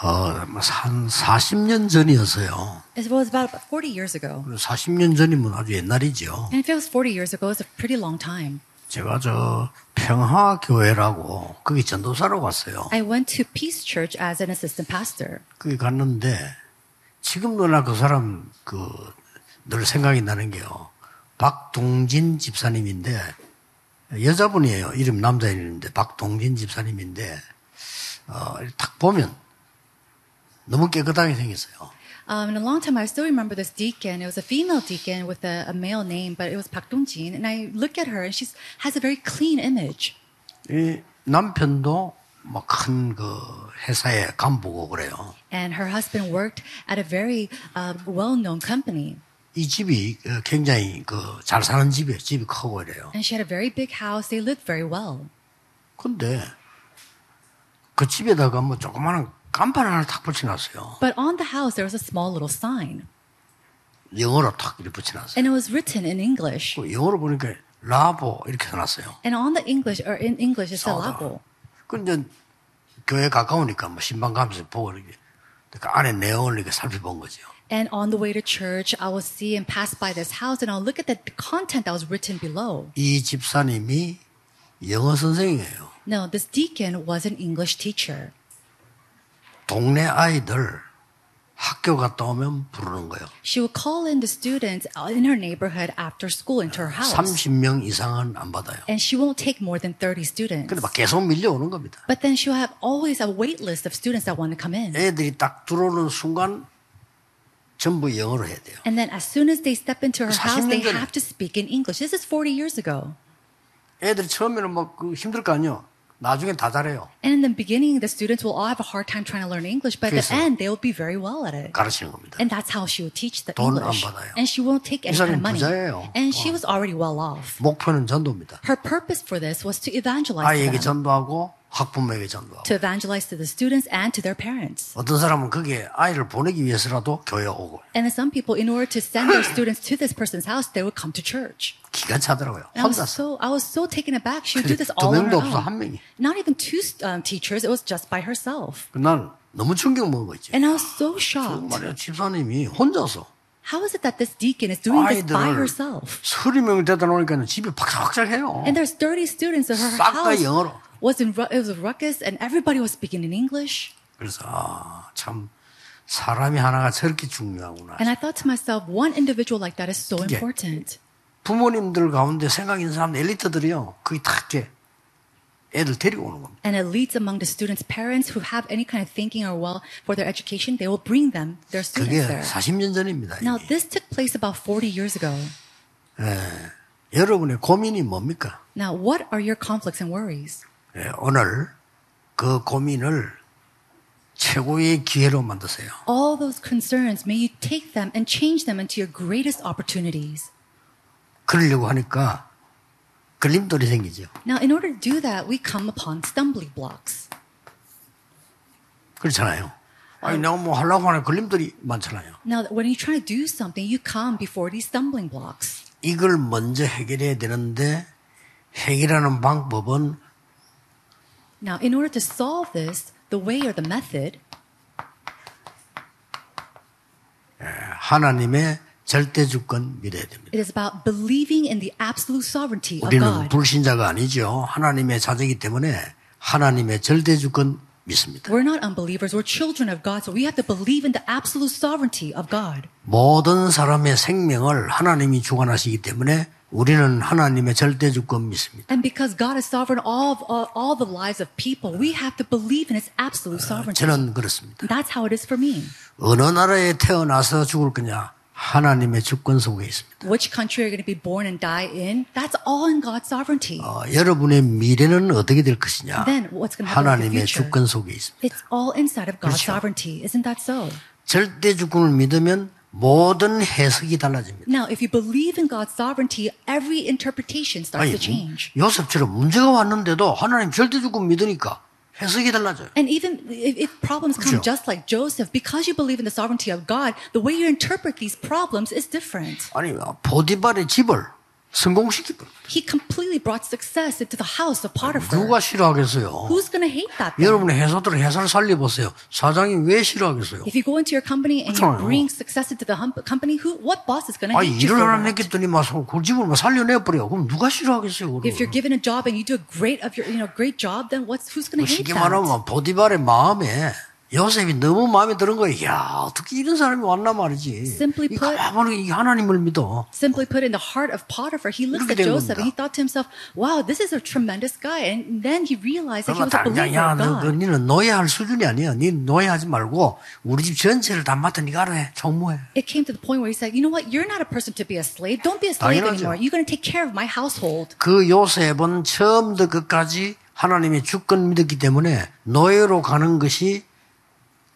어, 뭐한 40년 전이었어요. It was about 40 years ago. 40년 전이면 아주 옛날이죠. And if it was 40 years ago, it's a pretty long time. 제가 저 평화 교회라고 거기 전도사로 갔어요. I went to Peace Church as an assistant pastor. 거기 갔는데 지금도 나 그 사람 그 늘 생각이 나는 게요. 박동진 집사님인데 여자분이에요. 이름 남자 이름인데 박동진 집사님인데 어, 딱 보면 너무 깨끗하게 생겼어요. Um, in a long time, I still remember this deacon. It was a female deacon with a, a male name, but it was Pak Dong-jin. And I look at her, and she has a very clean image. 이 남편도 뭐큰그 회사의 간부고 그래요. And her husband worked at a very uh, well-known company. 이 집이 어, 굉장히 그잘 사는 집이에요. 집이 크고 이래요. And she had a very big house. They lived very well. 근데 그 집에다가 뭐 조그마한 간판 하나 탁 붙여놨어요. But on the house, there was a small little sign. 영어로 탁 이렇게 붙여놨어요. And it was written in English. 그 영어로 보니까 라보 이렇게 써놨어요. And on the English, or in English, it said 사다. Labo. 근데 교회 가까우니까 뭐 신방 가면서 보고 이렇게 그 안에 내용을 이렇게 살펴본 거죠. And on the way to church, I will see and pass by this house, and I'll look at the content that was written below. 이 집사님이 영어 선생이에요. No, this deacon was an English teacher. 동네 아이들 학교 갔다 오면 부르는 거예요. She would call in the students in her neighborhood after school into her house. 30명 이상은 안 받아요. And she won't take more than 30 students. 근데 막 계속 밀려오는 겁니다. But then she'll have always a wait list of students that want to come in. 애들이 딱 들어오는 순간 전부 영어로 해야 돼요. And then as soon as they step into her house, 40년 they have to speak in English. This is 40 years ago. 애들이 처음에는 막그 힘들 거 아니에요. 나중엔 다 잘해요. And in the beginning, the students will all have a hard time trying to learn English, but at the 그래서 end, they will be very well at it. 가르치는 겁니다. And that's how she will teach the 돈안 English. 받아요. And she won't take any kind of 사람이 money. 부자예요. And she was already well off. 목표는 전도입니다. Her purpose for this was to evangelize to 아이에게 them, 전도하고 학부모에게 전도하고. to evangelize to the students and to their parents. 어떤 사람은 거기에 아이를 보내기 위해서라도 교회 오고 And some people, in order to send their students to this person's house, they would come to church. 기가 차더라고요. 혼자서. so I was so taken aback. She would do this 두 all on her 명도 없어 own. 한 명이. Not even two um, teachers. It was just by herself. 난 너무 충격 먹은 거 있지. And I was so shocked. 말이야 집사님이 혼자서 How is it that this deacon is doing this by herself? 서리 명이 되다 놓으니까 집이 박살박살해요. And there's 30 students in her 싹다 house. 영어로. Was in ru- it was a ruckus, and everybody was speaking in English. 그래서 아, 참 사람이 하나가 저렇게 중요하구나. And I thought to myself, one individual like that is so 그게- important. 부모님들 가운데 생각 있는 사람 엘리트들이요. 거기 다 이렇게 애들 데리고 오는 겁니다. And it leads among the students' parents who have any kind of thinking or well for their education, they will bring them, their students 그게 there. 40년 전입니다. Now, 이미. this took place about 40 years ago. 여러분의 고민이 뭡니까? Now, what are your conflicts and worries? 예, 오늘 그 고민을 최고의 기회로 만드세요. All those concerns, may you take them and change them into your greatest opportunities. 그러려고 하니까 걸림돌이 생기죠. Now, in order to do that, we come upon stumbling blocks. 그렇잖아요. 아니, 내가 뭐 하려고 하는 걸림돌이 많잖아요. Now, when you try to do something, you come before these stumbling blocks. 이걸 먼저 해결해야 되는데 해결하는 방법은 Now, in order to solve this, the way or the method 하나님의 절대 주권 믿어야 됩니다. it is about believing in the absolute sovereignty of 우리는 God. 불신자가 아니죠. 하나님의 자녀이기 때문에 하나님의 절대 주권 믿습니다. We're not unbelievers, we're children of God, so we have to believe in the absolute sovereignty of God. 모든 사람의 생명을 하나님이 주관하시기 때문에 우리는 하나님의 절대 주권 믿습니다. And because God is sovereign all of all, the lives of people, we have to believe in His absolute sovereignty. 저는 그렇습니다. That's how it is for me. 어느 나라에 태어나서 죽을 거냐? 하나님의 주권 속에 있습니다. Which country you're going to be born and die in, that's all in God's sovereignty. 어, 여러분의 미래는 어떻게 될 것이냐? Then what's going to happen in the 하나님의 future? 주권 속에 있습니다. It's all inside of God's 그렇죠. sovereignty. Isn't that so? 절대 주권을 믿으면 모든 해석이 달라집니다. Now, if you believe in God's sovereignty, every interpretation starts 아니, to change. 요셉처럼 문제가 왔는데도 하나님 절대 주권 믿으니까 해석이 달라져요. And even if, if problems come 그렇죠. just like Joseph, because you believe in the sovereignty of God, the way you interpret these problems is different. 아니, 보디발의 집을 성공시키고 He completely brought success into the house of Potiphar. 누가 싫어하겠어요? Who's going to hate that? Then? 여러분의 회사들 회사를 살려보세요. 사장이 왜 싫어하겠어요? If you go into your company and you 그렇잖아요. bring success into the hum- company, who, what boss is going to 아 hate you 일을 for 안 that? 했겠더니 막 그 집을 막 살려내버려. 그럼 누가 싫어하겠어요? If you're 그걸? given a job and you do a great of your, you know, great job, then what's who's going to hate 쉽게 that? 말하면 보디발의 마음에 요셉이 너무 마음에 드는 거예요. 야 어떻게 이런 사람이 왔나 말이지. Simply 이 put- 가만히 이 하나님을 믿어. Simply put, in the heart of Potiphar, he looked at 된 Joseph and he thought to himself, "Wow, this is a tremendous guy." And then he realized that he was a believer 야, of 너, 너 God. 니는 노예할 수준이 아니야. 니 노예하지 말고 우리 집 전체를 다 맡아 알아 해. 총무해. It came to the point where he said, "You know what? You're not a person to be a slave. Don't be a slave 당연하죠. anymore. You're going to take care of my household." 그 요셉은 처음부터 끝까지 하나님의 주권 믿었기 때문에 노예로 가는 것이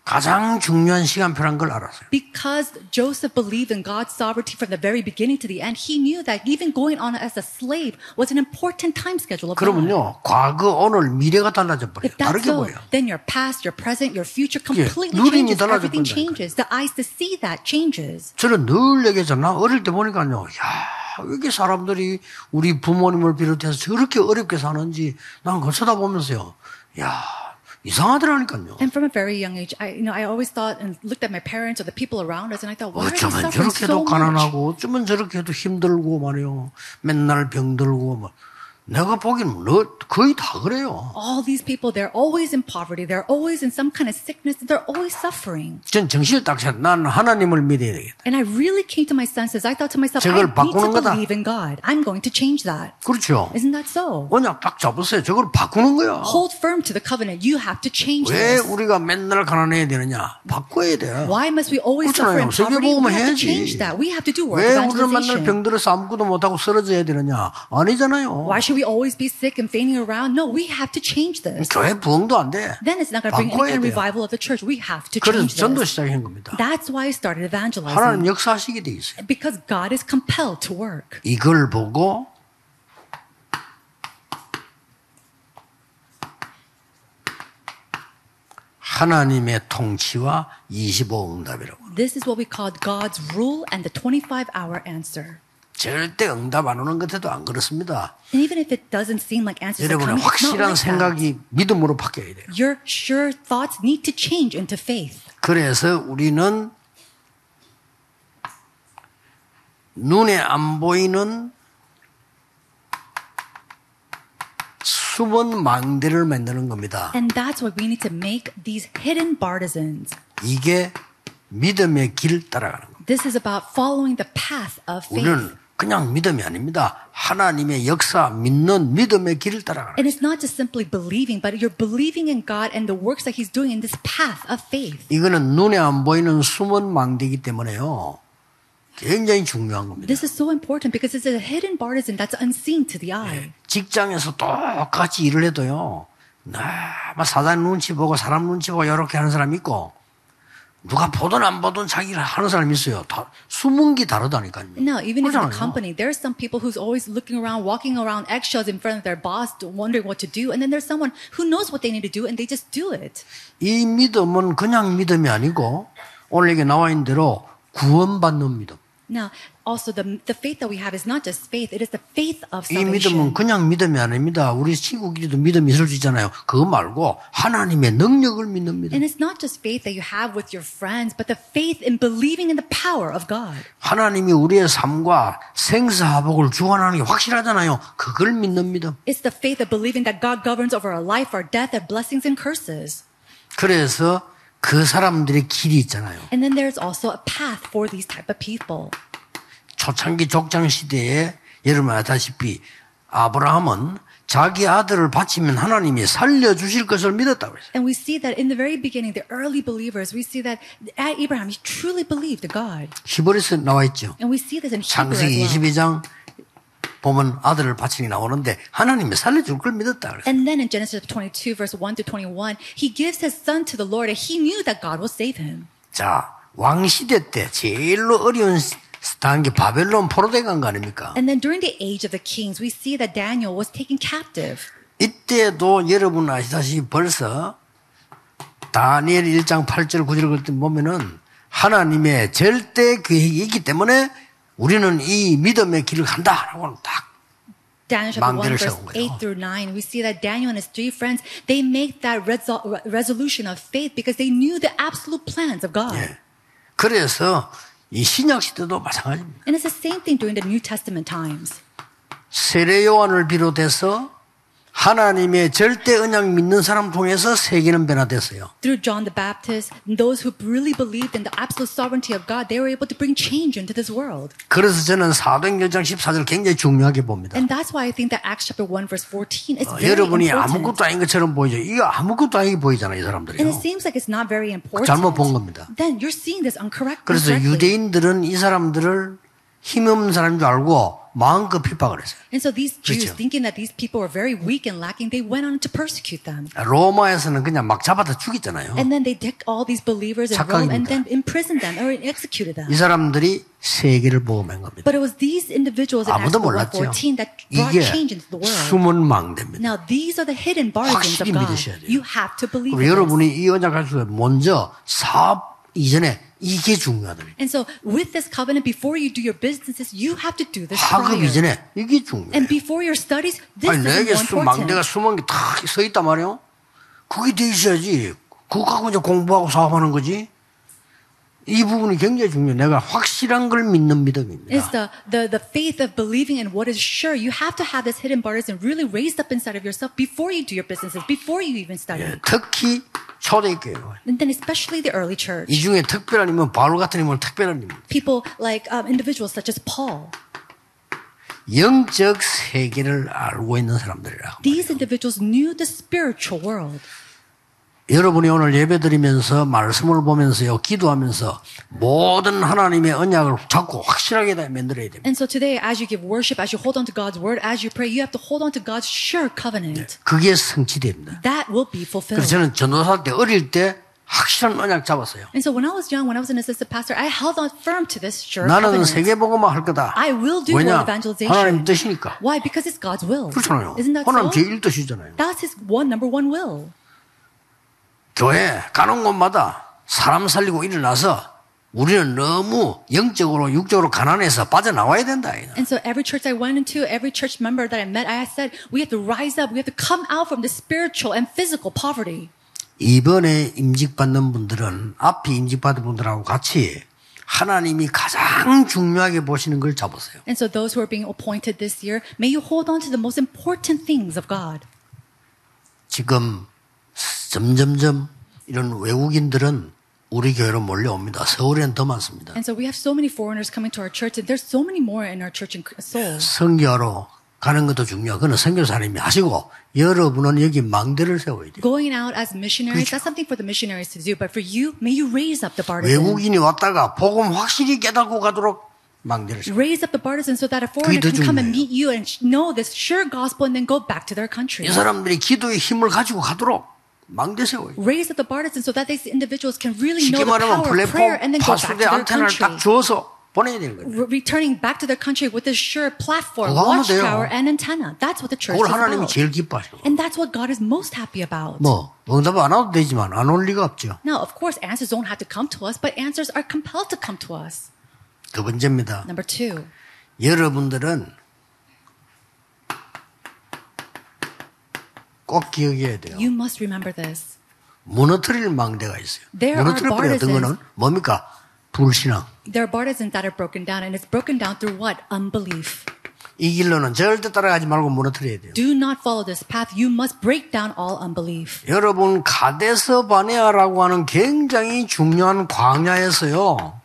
가장 중요한 시간표란 걸 알았어요. Because Joseph believed in God's sovereignty from the very beginning to the end, he knew that even going on as a slave was an important time schedule of God. 그러면요, 과거, 오늘, 미래가 달라져 버려요. 다르게 so, 보여. then your past, your present, your future 예, completely 눈이 changes. Everything changes. The eyes to see that changes. 저는 늘 얘기하잖아. 나 어릴 때 보니까요, 야, 왜 이렇게 사람들이 우리 부모님을 비롯해서 저렇게 어렵게 사는지 난 그걸 쳐다보면서요, 야, 이상하더라니까요. And from a very young age, I, you know, I always thought and looked at my parents or the people around us, and I thought, why are they 어쩌면 suffering 저렇게도 so much? 가난하고 어쩌면 저렇게도 힘들고 말이요. 맨날 병들고 막. 내가 너 거의 다 그래요. All these people, they're always in poverty. They're always in some kind of sickness. They're always suffering. 전 정신을 딱 차려. 난 하나님을 믿어야 되겠다. And I really came to my senses. I thought to myself, I need to 거다. believe in God. I'm going to change that. 그렇죠. Isn't that so? 언약 딱 잡으세요. 저걸 바꾸는 거야. Hold firm to the covenant. You have to change 왜 this. 우리가 맨날 가난해야 되느냐? 바꿔야 돼. Why must we always suffer in 그렇잖아요. poverty? We have to change that. We have to do work 왜 우리는 맨날. 병들어서 아무것도 못하고 쓰러져야 되느냐? 아니잖아요. Why should we always be sick and fainting around? No, we have to change this. 교회 부흥도 안 돼. Then it's not going to bring any 바꿔야 kind of 돼요. revival of the church. We have to 그래서 change 전도 this. 시작한 겁니다. That's why I started 하나님 evangelizing. 역사하시게 돼 있어요. Because God is compelled to work. 이걸 보고 하나님의 통치와 25응답이라고. This is what we call God's rule and the 25 hour answer. 절대 응답 안 오는 것에도 안 그렇습니다. And even if it doesn't seem like answers are 여러분의 coming, not 확실한 like that. 생각이 믿음으로 바뀌어야 돼요. Your sure thoughts need to change into faith. 그래서 우리는 눈에 안 보이는 숨은 망대를 만드는 겁니다. And that's why we need to make these hidden partisans. 이게 믿음의 길 따라가는 겁니다. This is about following the path of faith. 우리는 그냥 믿음이 아닙니다. 하나님의 역사 믿는 믿음의 길을 따라가는 And it's not just simply believing, but you're believing in God and the works that He's doing in this path of faith. 이거는 눈에 안 보이는 숨은 망대이기 때문에요. 굉장히 중요한 겁니다. This is so important because it's a hidden partisan that's unseen to the eye. 직장에서 똑같이 일을 해도요. 막 사장 눈치 보고 사람 눈치 보고 이렇게 하는 사람이 있고 누가 보든 안 보든 자기를 하는 사람이 있어요. 다 숨은 게 다르다니까요. Now, even in the company, there's some people who's always looking around, walking around eggshells in front of their boss, wondering what to do. And then there's someone who knows what they need to do and they just do it. 이 믿음은 그냥 믿음이 아니고 오늘 여기 나와 있는 대로 구원받는 믿음. Now, also the, the faith that we have is not just faith, it is the faith of 이 믿음은 salvation. 그냥 믿음이 아닙니다. 우리 친구끼리도 믿음이 있을 수 있잖아요. 그거 말고 하나님의 능력을 믿는 믿음. And it's not just faith that you have with your friends, but the faith in believing in the power of God. 하나님이 우리의 삶과 생사화복을 주관하는 게 확실하잖아요. 그걸 믿는 믿음. It's the faith of believing that God governs over our life, our death, our blessings and curses. 그래서 그 사람들의 길이 있잖아요. And then there's also a path for these type of people. 초창기 족장 시대에 여러분 아다시피 아브라함은 자기 아들을 바치면 하나님이 살려 주실 것을 믿었다고 했어요. And we see that in the very beginning, the early believers, we see that at Abraham, he truly believed God. 히브리서 나와 있죠. And we see this in Hebrew 창세기 as well. 22장 보면 아들을 바치니 나오는데 하나님이 살려줄 걸 믿었다 그랬어요. And then in Genesis 22, verse 1 to 21, he gives his son to the Lord and he knew that God will save him. 자, 왕 시대 때 제일로 어려운 단계 바벨론 포로대 간거 아닙니까? And then during the age of the kings, we see that Daniel was taken captive. 이때도 여러분 아시다시피 벌써 다니엘 1장 8절 9절 그때 보면은 하나님의 절대 계획이 있기 때문에 우리는 이 믿음의 길을 간다라고는 딱 Daniel chapter 1, 망대를 verse 세운 거예요. 8 through 9, we see that Daniel and his three friends, they make that resol- re- resolution of faith because they knew the absolute plans of God. 예. 그래서 이 신약 시대도 마찬가지입니다. And it's the same thing during the New Testament times. 세례 요한을 비롯해서 하나님의 절대 언약 믿는 사람 통해서 세계는 변화됐어요. Through John the Baptist, those who really believed in the absolute sovereignty of God, they were able to bring change into this world. 그래서 저는 사도행전 14절 굉장히 중요하게 봅니다. And that's why I think that Acts chapter 1 verse 14 is 어, very 여러분이 important. 아무것도 아닌 것처럼 보이죠. 이거 아무것도 아니게 보이잖아요, 이 And 사람들이요. it seems like it's not very important. 잘못 본 겁니다. Then you're seeing this incorrect. 그래서 incorrectly. 유대인들은 이 사람들을 힘없는 사람인 줄 알고 마음껏 핍박을 했어요. And so these Jews, 그렇죠. thinking that these people were very weak and lacking, they went on to persecute them. 로마에서는 그냥 막 잡아다 죽였잖아요. And then they took all these believers in Rome and 착각입니다. then imprisoned them or executed them. 이 사람들이 세계를 보험한 겁니다. But it was these individuals in Acts 아무도 몰랐죠. 14 that brought 이게 change into the world. 숨은 망대입니다. Now these are the hidden bargains of 확실히 God. 믿으셔야 돼요. You have to believe 그리고 in this. 여러분이 이 언약할 때 먼저 사업 이전에 이게 중요하더래요. And so with this covenant, before you do your businesses, you have to do this 학업 prior. 이전에 이게 중요해요. And before your studies, this 아니 is 내게 more 수, 망대가 important. 숨은 게다서 있단 말이에요. 그게 돼 있어야지. 그거 갖고 이제 공부하고 사업하는 거지. 이 부분이 굉장히 중요해요. 내가 확실한 걸 믿는 믿음입니다. Is the, the, the faith of believing in what is sure. You have to have this hidden bargains really raised up inside of yourself before you do your businesses, before you even study. 예, 특히 초대교회. And then especially the early church. 이 중에 특별한 인물, 바울 같은 인물 특별한 인물. People like um, individuals such as Paul. 영적 세계를 알고 있는 사람들이라고. These individuals knew the spiritual world. 여러분이 오늘 예배 드리면서 말씀을 보면서요, 기도하면서 모든 하나님의 언약을 잡고 확실하게 다 만들어야 됩니다. And so today, as you give worship, as you hold on to God's word, as you pray, you have to hold on to God's sure covenant. 그게 성취됩니다. That will be fulfilled. 그래서 저는 전도사 때 어릴 때 확실한 언약 잡았어요. And so when I was young, when I was an assistant pastor, I held on firm to this sure 나는. 세계복음만 할 거다. I will do 왜냐? evangelization. 하나님 뜻이니까. Why? Because it's God's will. 그렇잖아요. Isn't that 하나님 so? 제1 뜻이잖아요. That's his one number one will. 교회 가는 곳마다 사람 살리고 일어나서 우리는 너무 영적으로 육적으로 가난해서 빠져나와야 된다. And so every church I went into, every church member that I met, I said, we have to rise up. We have to come out from the spiritual and physical poverty. 이번에 임직받는 분들은 앞에 임직받은 분들하고 같이 하나님이 가장 중요하게 보시는 걸 잡으세요. And so those who are being appointed this year, may you hold on to the most important things of God. 지금 점점점 이런 외국인들은 우리 교회로 몰려옵니다. 서울엔 더 많습니다. And so we have so many foreigners coming to our church, and there's so many more in our church in Seoul. 선교하러 가는 것도 중요하고 그는 선교사님이 하시고 여러분은 여기 망대를 세워야 돼요. Going out as missionaries, 그렇죠. that's something for the missionaries to do. But for you, may you raise up the partisan. 외국인이 왔다가 복음 확실히 깨닫고 가도록 망대를 세워. Raise up the partisan so that a foreigner 더 can come and meet you and know this sure gospel and then go back to their country. 이 사람들이 기도의 힘을 가지고 가도록 망대 세워요. Raise up the partisan so that these individuals can really know 쉽게 the 말하면 power of prayer 플랫폼 and then go back to 파수대 their 안테나를 country. 딱 주어서 보내야 되는 거예요. Re- returning back to their country with this sure platform, 그거 하면 돼요. watchtower, and antenna. That's what the church 그걸 is 하나님이 about. 제일 기뻐하시고. And that's what God is most happy about. 뭐 응답 안 와도 되지만 안 올 리가 없죠. Now, of course, answers don't have to come to us, but answers are compelled to come to us. 두 번째입니다. Number two, 여러분들은 꼭 기억해야 돼요. you must remember this. 무너뜨릴 망대가 있어요. 뻔 어떤 거는 뭡니까? 불신앙. There are partisans that are broken down, and it's broken down through what? Unbelief. 이 길로는 절대 따라가지 말고 무너뜨려야 돼요. Do not follow this path. You must break down all unbelief. 여러분 가데스 바네아라고 하는 굉장히 중요한 광야에서요.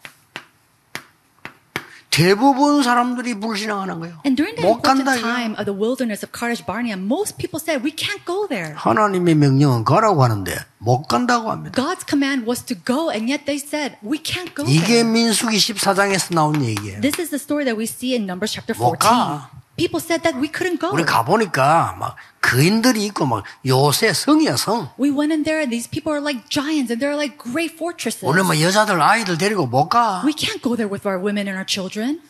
대부분 사람들이 불신앙하는 거예요. And during the 못 important 간다. 이거. time of the wilderness of Kadesh Barnea, most people said, we can't go there. 하나님의 명령은 가라고 하는데 못 간다고 합니다. God's command was to go, and yet they said, we can't go 이게 there. 민수기 14장에서 나온 얘기예요. This is the story that we see in Numbers chapter 못 14. 가. People said that we couldn't go. 우리 가보니까 막 거인들이 있고 막 요새 성이야 성. We went in there, and these people are like giants, and they're like great fortresses. 오늘 뭐 여자들 아이들 데리고 못 가. We can't go there with our women and our children.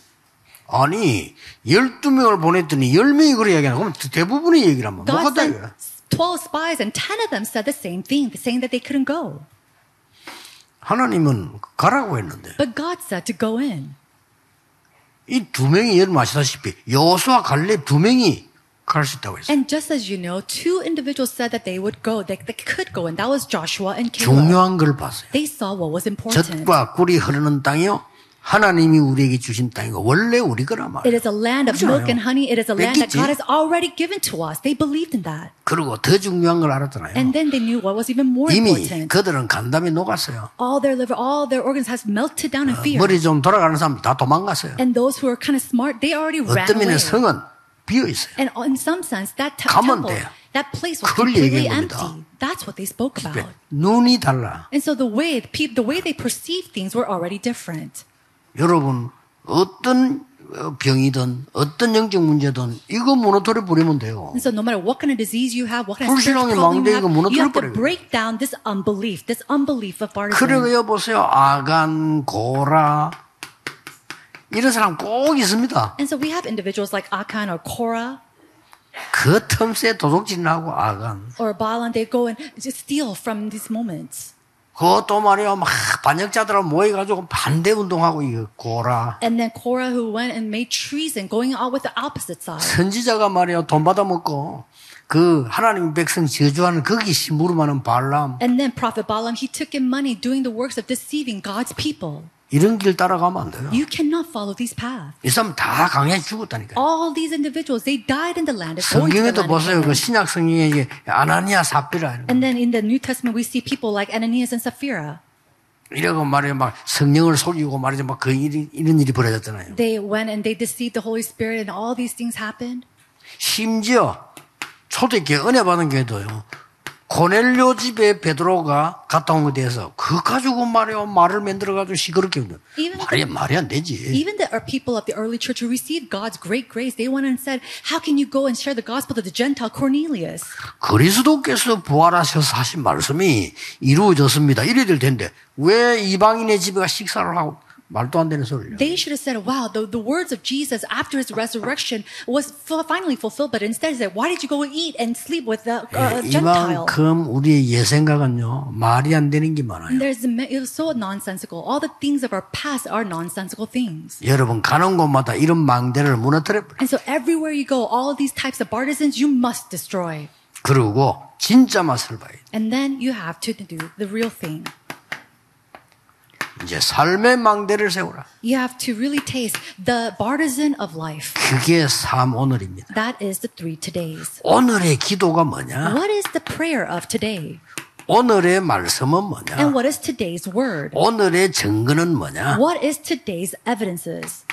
아니 12명을 보냈더니 10명이 그래 얘기하는 그러면 대부분의 얘기를 하면 못 God 갔다 sent 이거야. 12 spies, and 10 of them said the same thing, saying that they couldn't go. 하나님은 가라고 했는데 But God said to go in. 이 두 명이 여러분 아시다시피 여호수아 갈렙 두 명이 갈 수 있다고 했어요. And just as you know, two individuals said that they would go, they, they could go, and that was Joshua and Caleb. 중요한 걸 봤어요. They saw what was important. 젖과 꿀이 흐르는 땅이요. 하나님이 우리에게 주신 땅이고 원래 우리 거라 It 말이에요. is a land of 그렇잖아요. milk and honey. It is a land that 뺏기지. God has already given to us. They believed in that. 그리고 더 중요한 걸 알았잖아요. And then they knew what was even more 이미 important. 그들은 간담이 녹았어요. All their liver, all their organs has melted down in fear. 머리 좀 돌아가는 사람 다 도망갔어요. And those who are kind of smart, they already ran 어떤 away. 면에 성은 비어 있어요. And in some sense, that te- 가면 temple, 돼요. that place was 그걸 completely 얘기한 겁니다. empty. That's what they spoke about. 눈이 달라. And so the way pe- the way they perceived things were already different. 여러분 어떤 어, 병이든 어떤 영적 문제든 이거 무너뜨려 버리면 돼요. And so no matter what kind of disease you have, what kind of spiritual problem you have, you have to break down this unbelief, this unbelief of 그리고 partisan. 여보세요 아간 고라 이런 사람 꼭 있습니다. And so we have individuals like Akan or Korah 그 틈새 도둑질하고 아간 or Balaam, they go and just steal from these moments. 그것도 말이야 막 반역자들하고 모여가지고 반대 운동하고 이거 고라 And then Korah who went and made treason, going out with the opposite side. 선지자가 말이야 돈 받아 먹고 그 하나님 백성 저주하는 거기 심부름하는 발람 And then Prophet Balaam, he took in money doing the works of deceiving God's people. 이런 길 따라가면 안 돼요. You cannot follow these paths. 이 사람 다 강해 죽었다니까요. All these individuals, they died in the land of 성경에도 보세요. 그. 신약 성경에 이게 아나니아 거. And then in the New Testament, we see people like Ananias and Sapphira. 이러고 말이야 막 성령을 속이고 말이죠 막그 일이 이런 일이 벌어졌잖아요. They went and they deceived the Holy Spirit, and all these things happened. 심지어 초대교회 은혜 받은 교회도요. 고넬료 집에 베드로가 갔다 온 것에 대해서 그거 가지고 말이야 말을 만들어 가지고 시끄럽게 웃는. Even 말이 말이 안 되지. Even the uh, people of the early church who received God's great grace, they went and said, How can you go and share the gospel to the Gentile Cornelius? 그리스도께서 부활하셔서 하신 말씀이 이루어졌습니다. 이래야 될 텐데 왜 이방인의 집에 가 식사를 하고 말도 안 되는 소리를. They should have said, Wow, the, the words of Jesus after his resurrection was fu- finally fulfilled. But instead, they said, Why did you go eat and sleep with the uh, Gentile? 이만큼 우리의 예생각은요 말이 안 되는 게 많아요. There's, it was so nonsensical. All the things of our past are nonsensical things. 여러분 가는 곳마다 이런 망대를 무너뜨려 버려. And so everywhere you go, all of these types of partisans, you must destroy. 그리고 진짜 맛을 봐야 돼. And then you have to do the real thing. 이제 삶의 망대를 세우라. You have to really taste the partisan of life. 그게 삶 오늘입니다. That is the three todays. 오늘의 기도가 뭐냐? What is the prayer of today? 오늘의 말씀은 뭐냐? And what is today's word? 오늘의 증거는 뭐냐? What is today's evidences?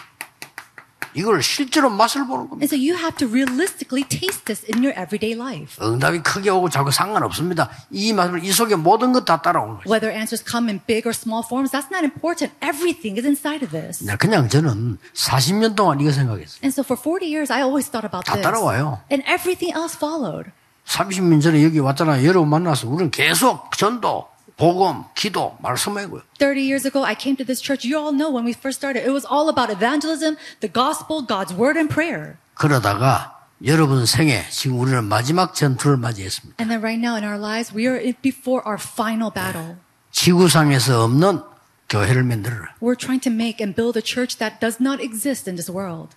이걸 실제로 맛을 보는 겁니다. And so you have to realistically taste this in your everyday life. 응답이 크게 오고 작고 상관없습니다. 이 말씀 이 속에 모든 것 다 따라오는 거죠. Whether answers come in big or small forms, that's not important. Everything is inside of this. 네, 그냥 저는 40년 동안 이거 생각했어요. And so for 40 years, I always thought about 다 this. 따라와요. And everything else followed. 30년 전에 여기 왔잖아요. 여러분 만나서 우리는 계속 전도, 복음, 기도, 말씀하고요. 30 years ago, I came to this church. You all know when we first started, it was all about evangelism, the gospel, God's word, and prayer. 그러다가 여러분 생에 지금 우리는 마지막 전투를 맞이했습니다. And then right now in our lives, we are in- before our final battle. 지구상에서 없는 교회를 만들어라. We're trying to make and build a church that does not exist in this world.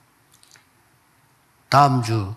다음 주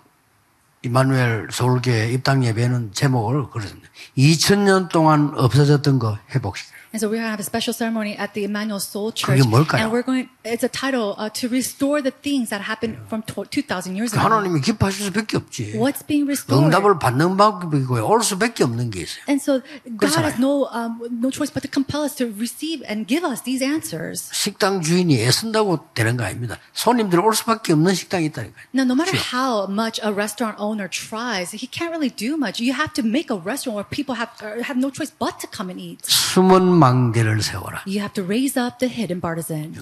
이마누엘 서울교회 입당 예배는 제목을 그랬습니다. 2000년 동안 없어졌던 거 회복시켜. And so we're going to have a special ceremony at the Emmanuel Soul Church. 그게 뭘까요? And we're going, it's a title uh, to restore the things that happened from tw- 2,000 years ago. 하나님이 기뻐하실 수밖에 없지. What's being restored? 응답을 받는 방법이고요. 올 수밖에 없는 게 있어요. And so God 그렇잖아요. has no, um, no choice but to compel us to receive and give us these answers. 식당 주인이 애쓴다고 되는 거 아닙니다. 손님들 올 수밖에 없는 식당이 있다니까요. Now, no matter 그렇죠. how much a restaurant owner tries, he can't really do much. You have to make a restaurant where people have, uh, have no choice but to come and eat. 숨은 망대를 세워라. You have to raise up the hidden partisan.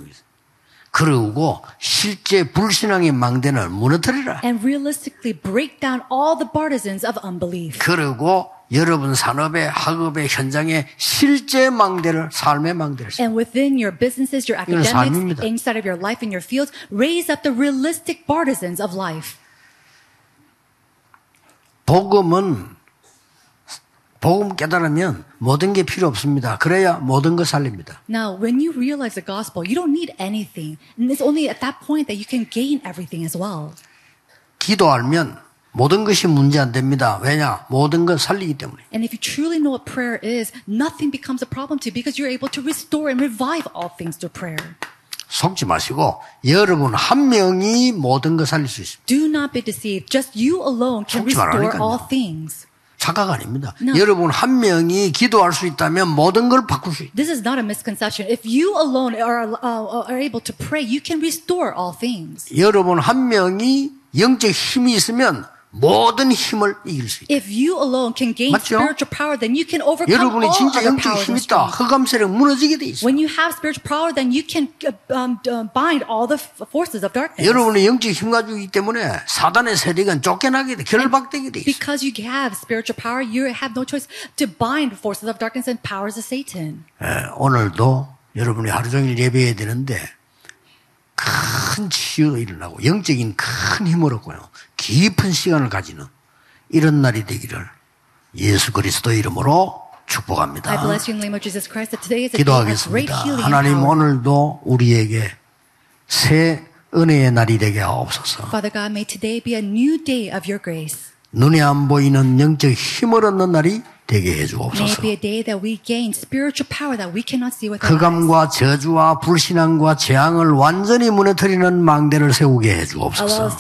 그러고 실제 불신앙의 망대는 무너뜨리라. and realistically break down all the partisans of unbelief. 그리고 여러분 산업의 학업의 현장에 실제 망대를 삶의 망대를 세워. And within your businesses, your academics, inside of your life, in your fields, raise up the realistic partisans of life. 복음은 복음 깨달으면 모든 게 필요 없습니다. 그래야 모든 거 살립니다. Now, when you realize the gospel, you don't need anything. And it's only at that point that you can gain everything as well. 기도하면 모든 것이 문제 안 됩니다. 왜냐? 모든 걸 살리기 때문에. And if you truly know what prayer is, nothing becomes a problem to you because you're able to restore and revive all things through prayer. 속지 마시고 여러분 한 명이 모든 걸 살릴 수 있습니다. Do not be deceived. Just you alone can restore 말라니까요. all things. 착각 아닙니다. No. 여러분 한 명이 기도할 수 있다면 모든 걸 바꿀 수 있다. This is not a misconception. If you alone are, uh, are able to pray, you can restore all things. 여러분 한 명이 영적 힘이 있으면 모든 힘을 이길 수 있다. If you alone can gain 맞죠? spiritual power, then you can overcome 여러분이 all 진짜 other 영적 powers 힘 and 있다. strength. 흑암 세력 무너지게 돼 있어. When you have spiritual power, then you can uh, um, uh, bind all the forces of darkness. 여러분이 영적 힘 가지고 있기 때문에 사단의 세력은 쫓겨나게 돼. 결박되게 돼 있어. Because you have spiritual power, you have no choice to bind forces of darkness and powers of Satan. 예, 오늘도 여러분이 하루 종일 예배해야 되는데 큰 치유가 일어나고 영적인 큰 힘을 얻고요. 깊은 시간을 가지는 이런 날이 되기를 예수 그리스도 이름으로 축복합니다. I bless you in the name of Jesus Christ that today is a day of great 기도하겠습니다. 하나님. 오늘도 우리에게 새 은혜의 날이 되게 하옵소서. Father God, may today be a new day of your grace. 눈에 안 보이는 영적 힘을 얻는 날이 되게 May it 해주옵소서. be a day that we gain spiritual power that we cannot see with our eyes. 흑암과 저주와 불신앙과 재앙을 완전히 무너뜨리는 망대를 세우게 해주옵소서.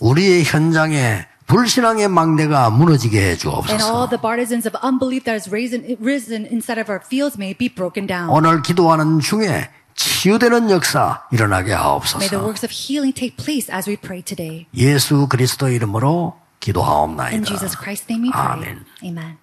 우리의 현장에 불신앙의 망대가 무너지게 해주옵소서. the partisans of unbelief that has risen, risen inside of our fields may be broken down. 오늘 기도하는 중에 치유되는 역사 일어나게 May the 하옵소서. works of healing take place as we pray today. 예수 그리스도 이름으로 In 기도하옵나이다. Jesus Christ's name we pray. 아멘. Amen.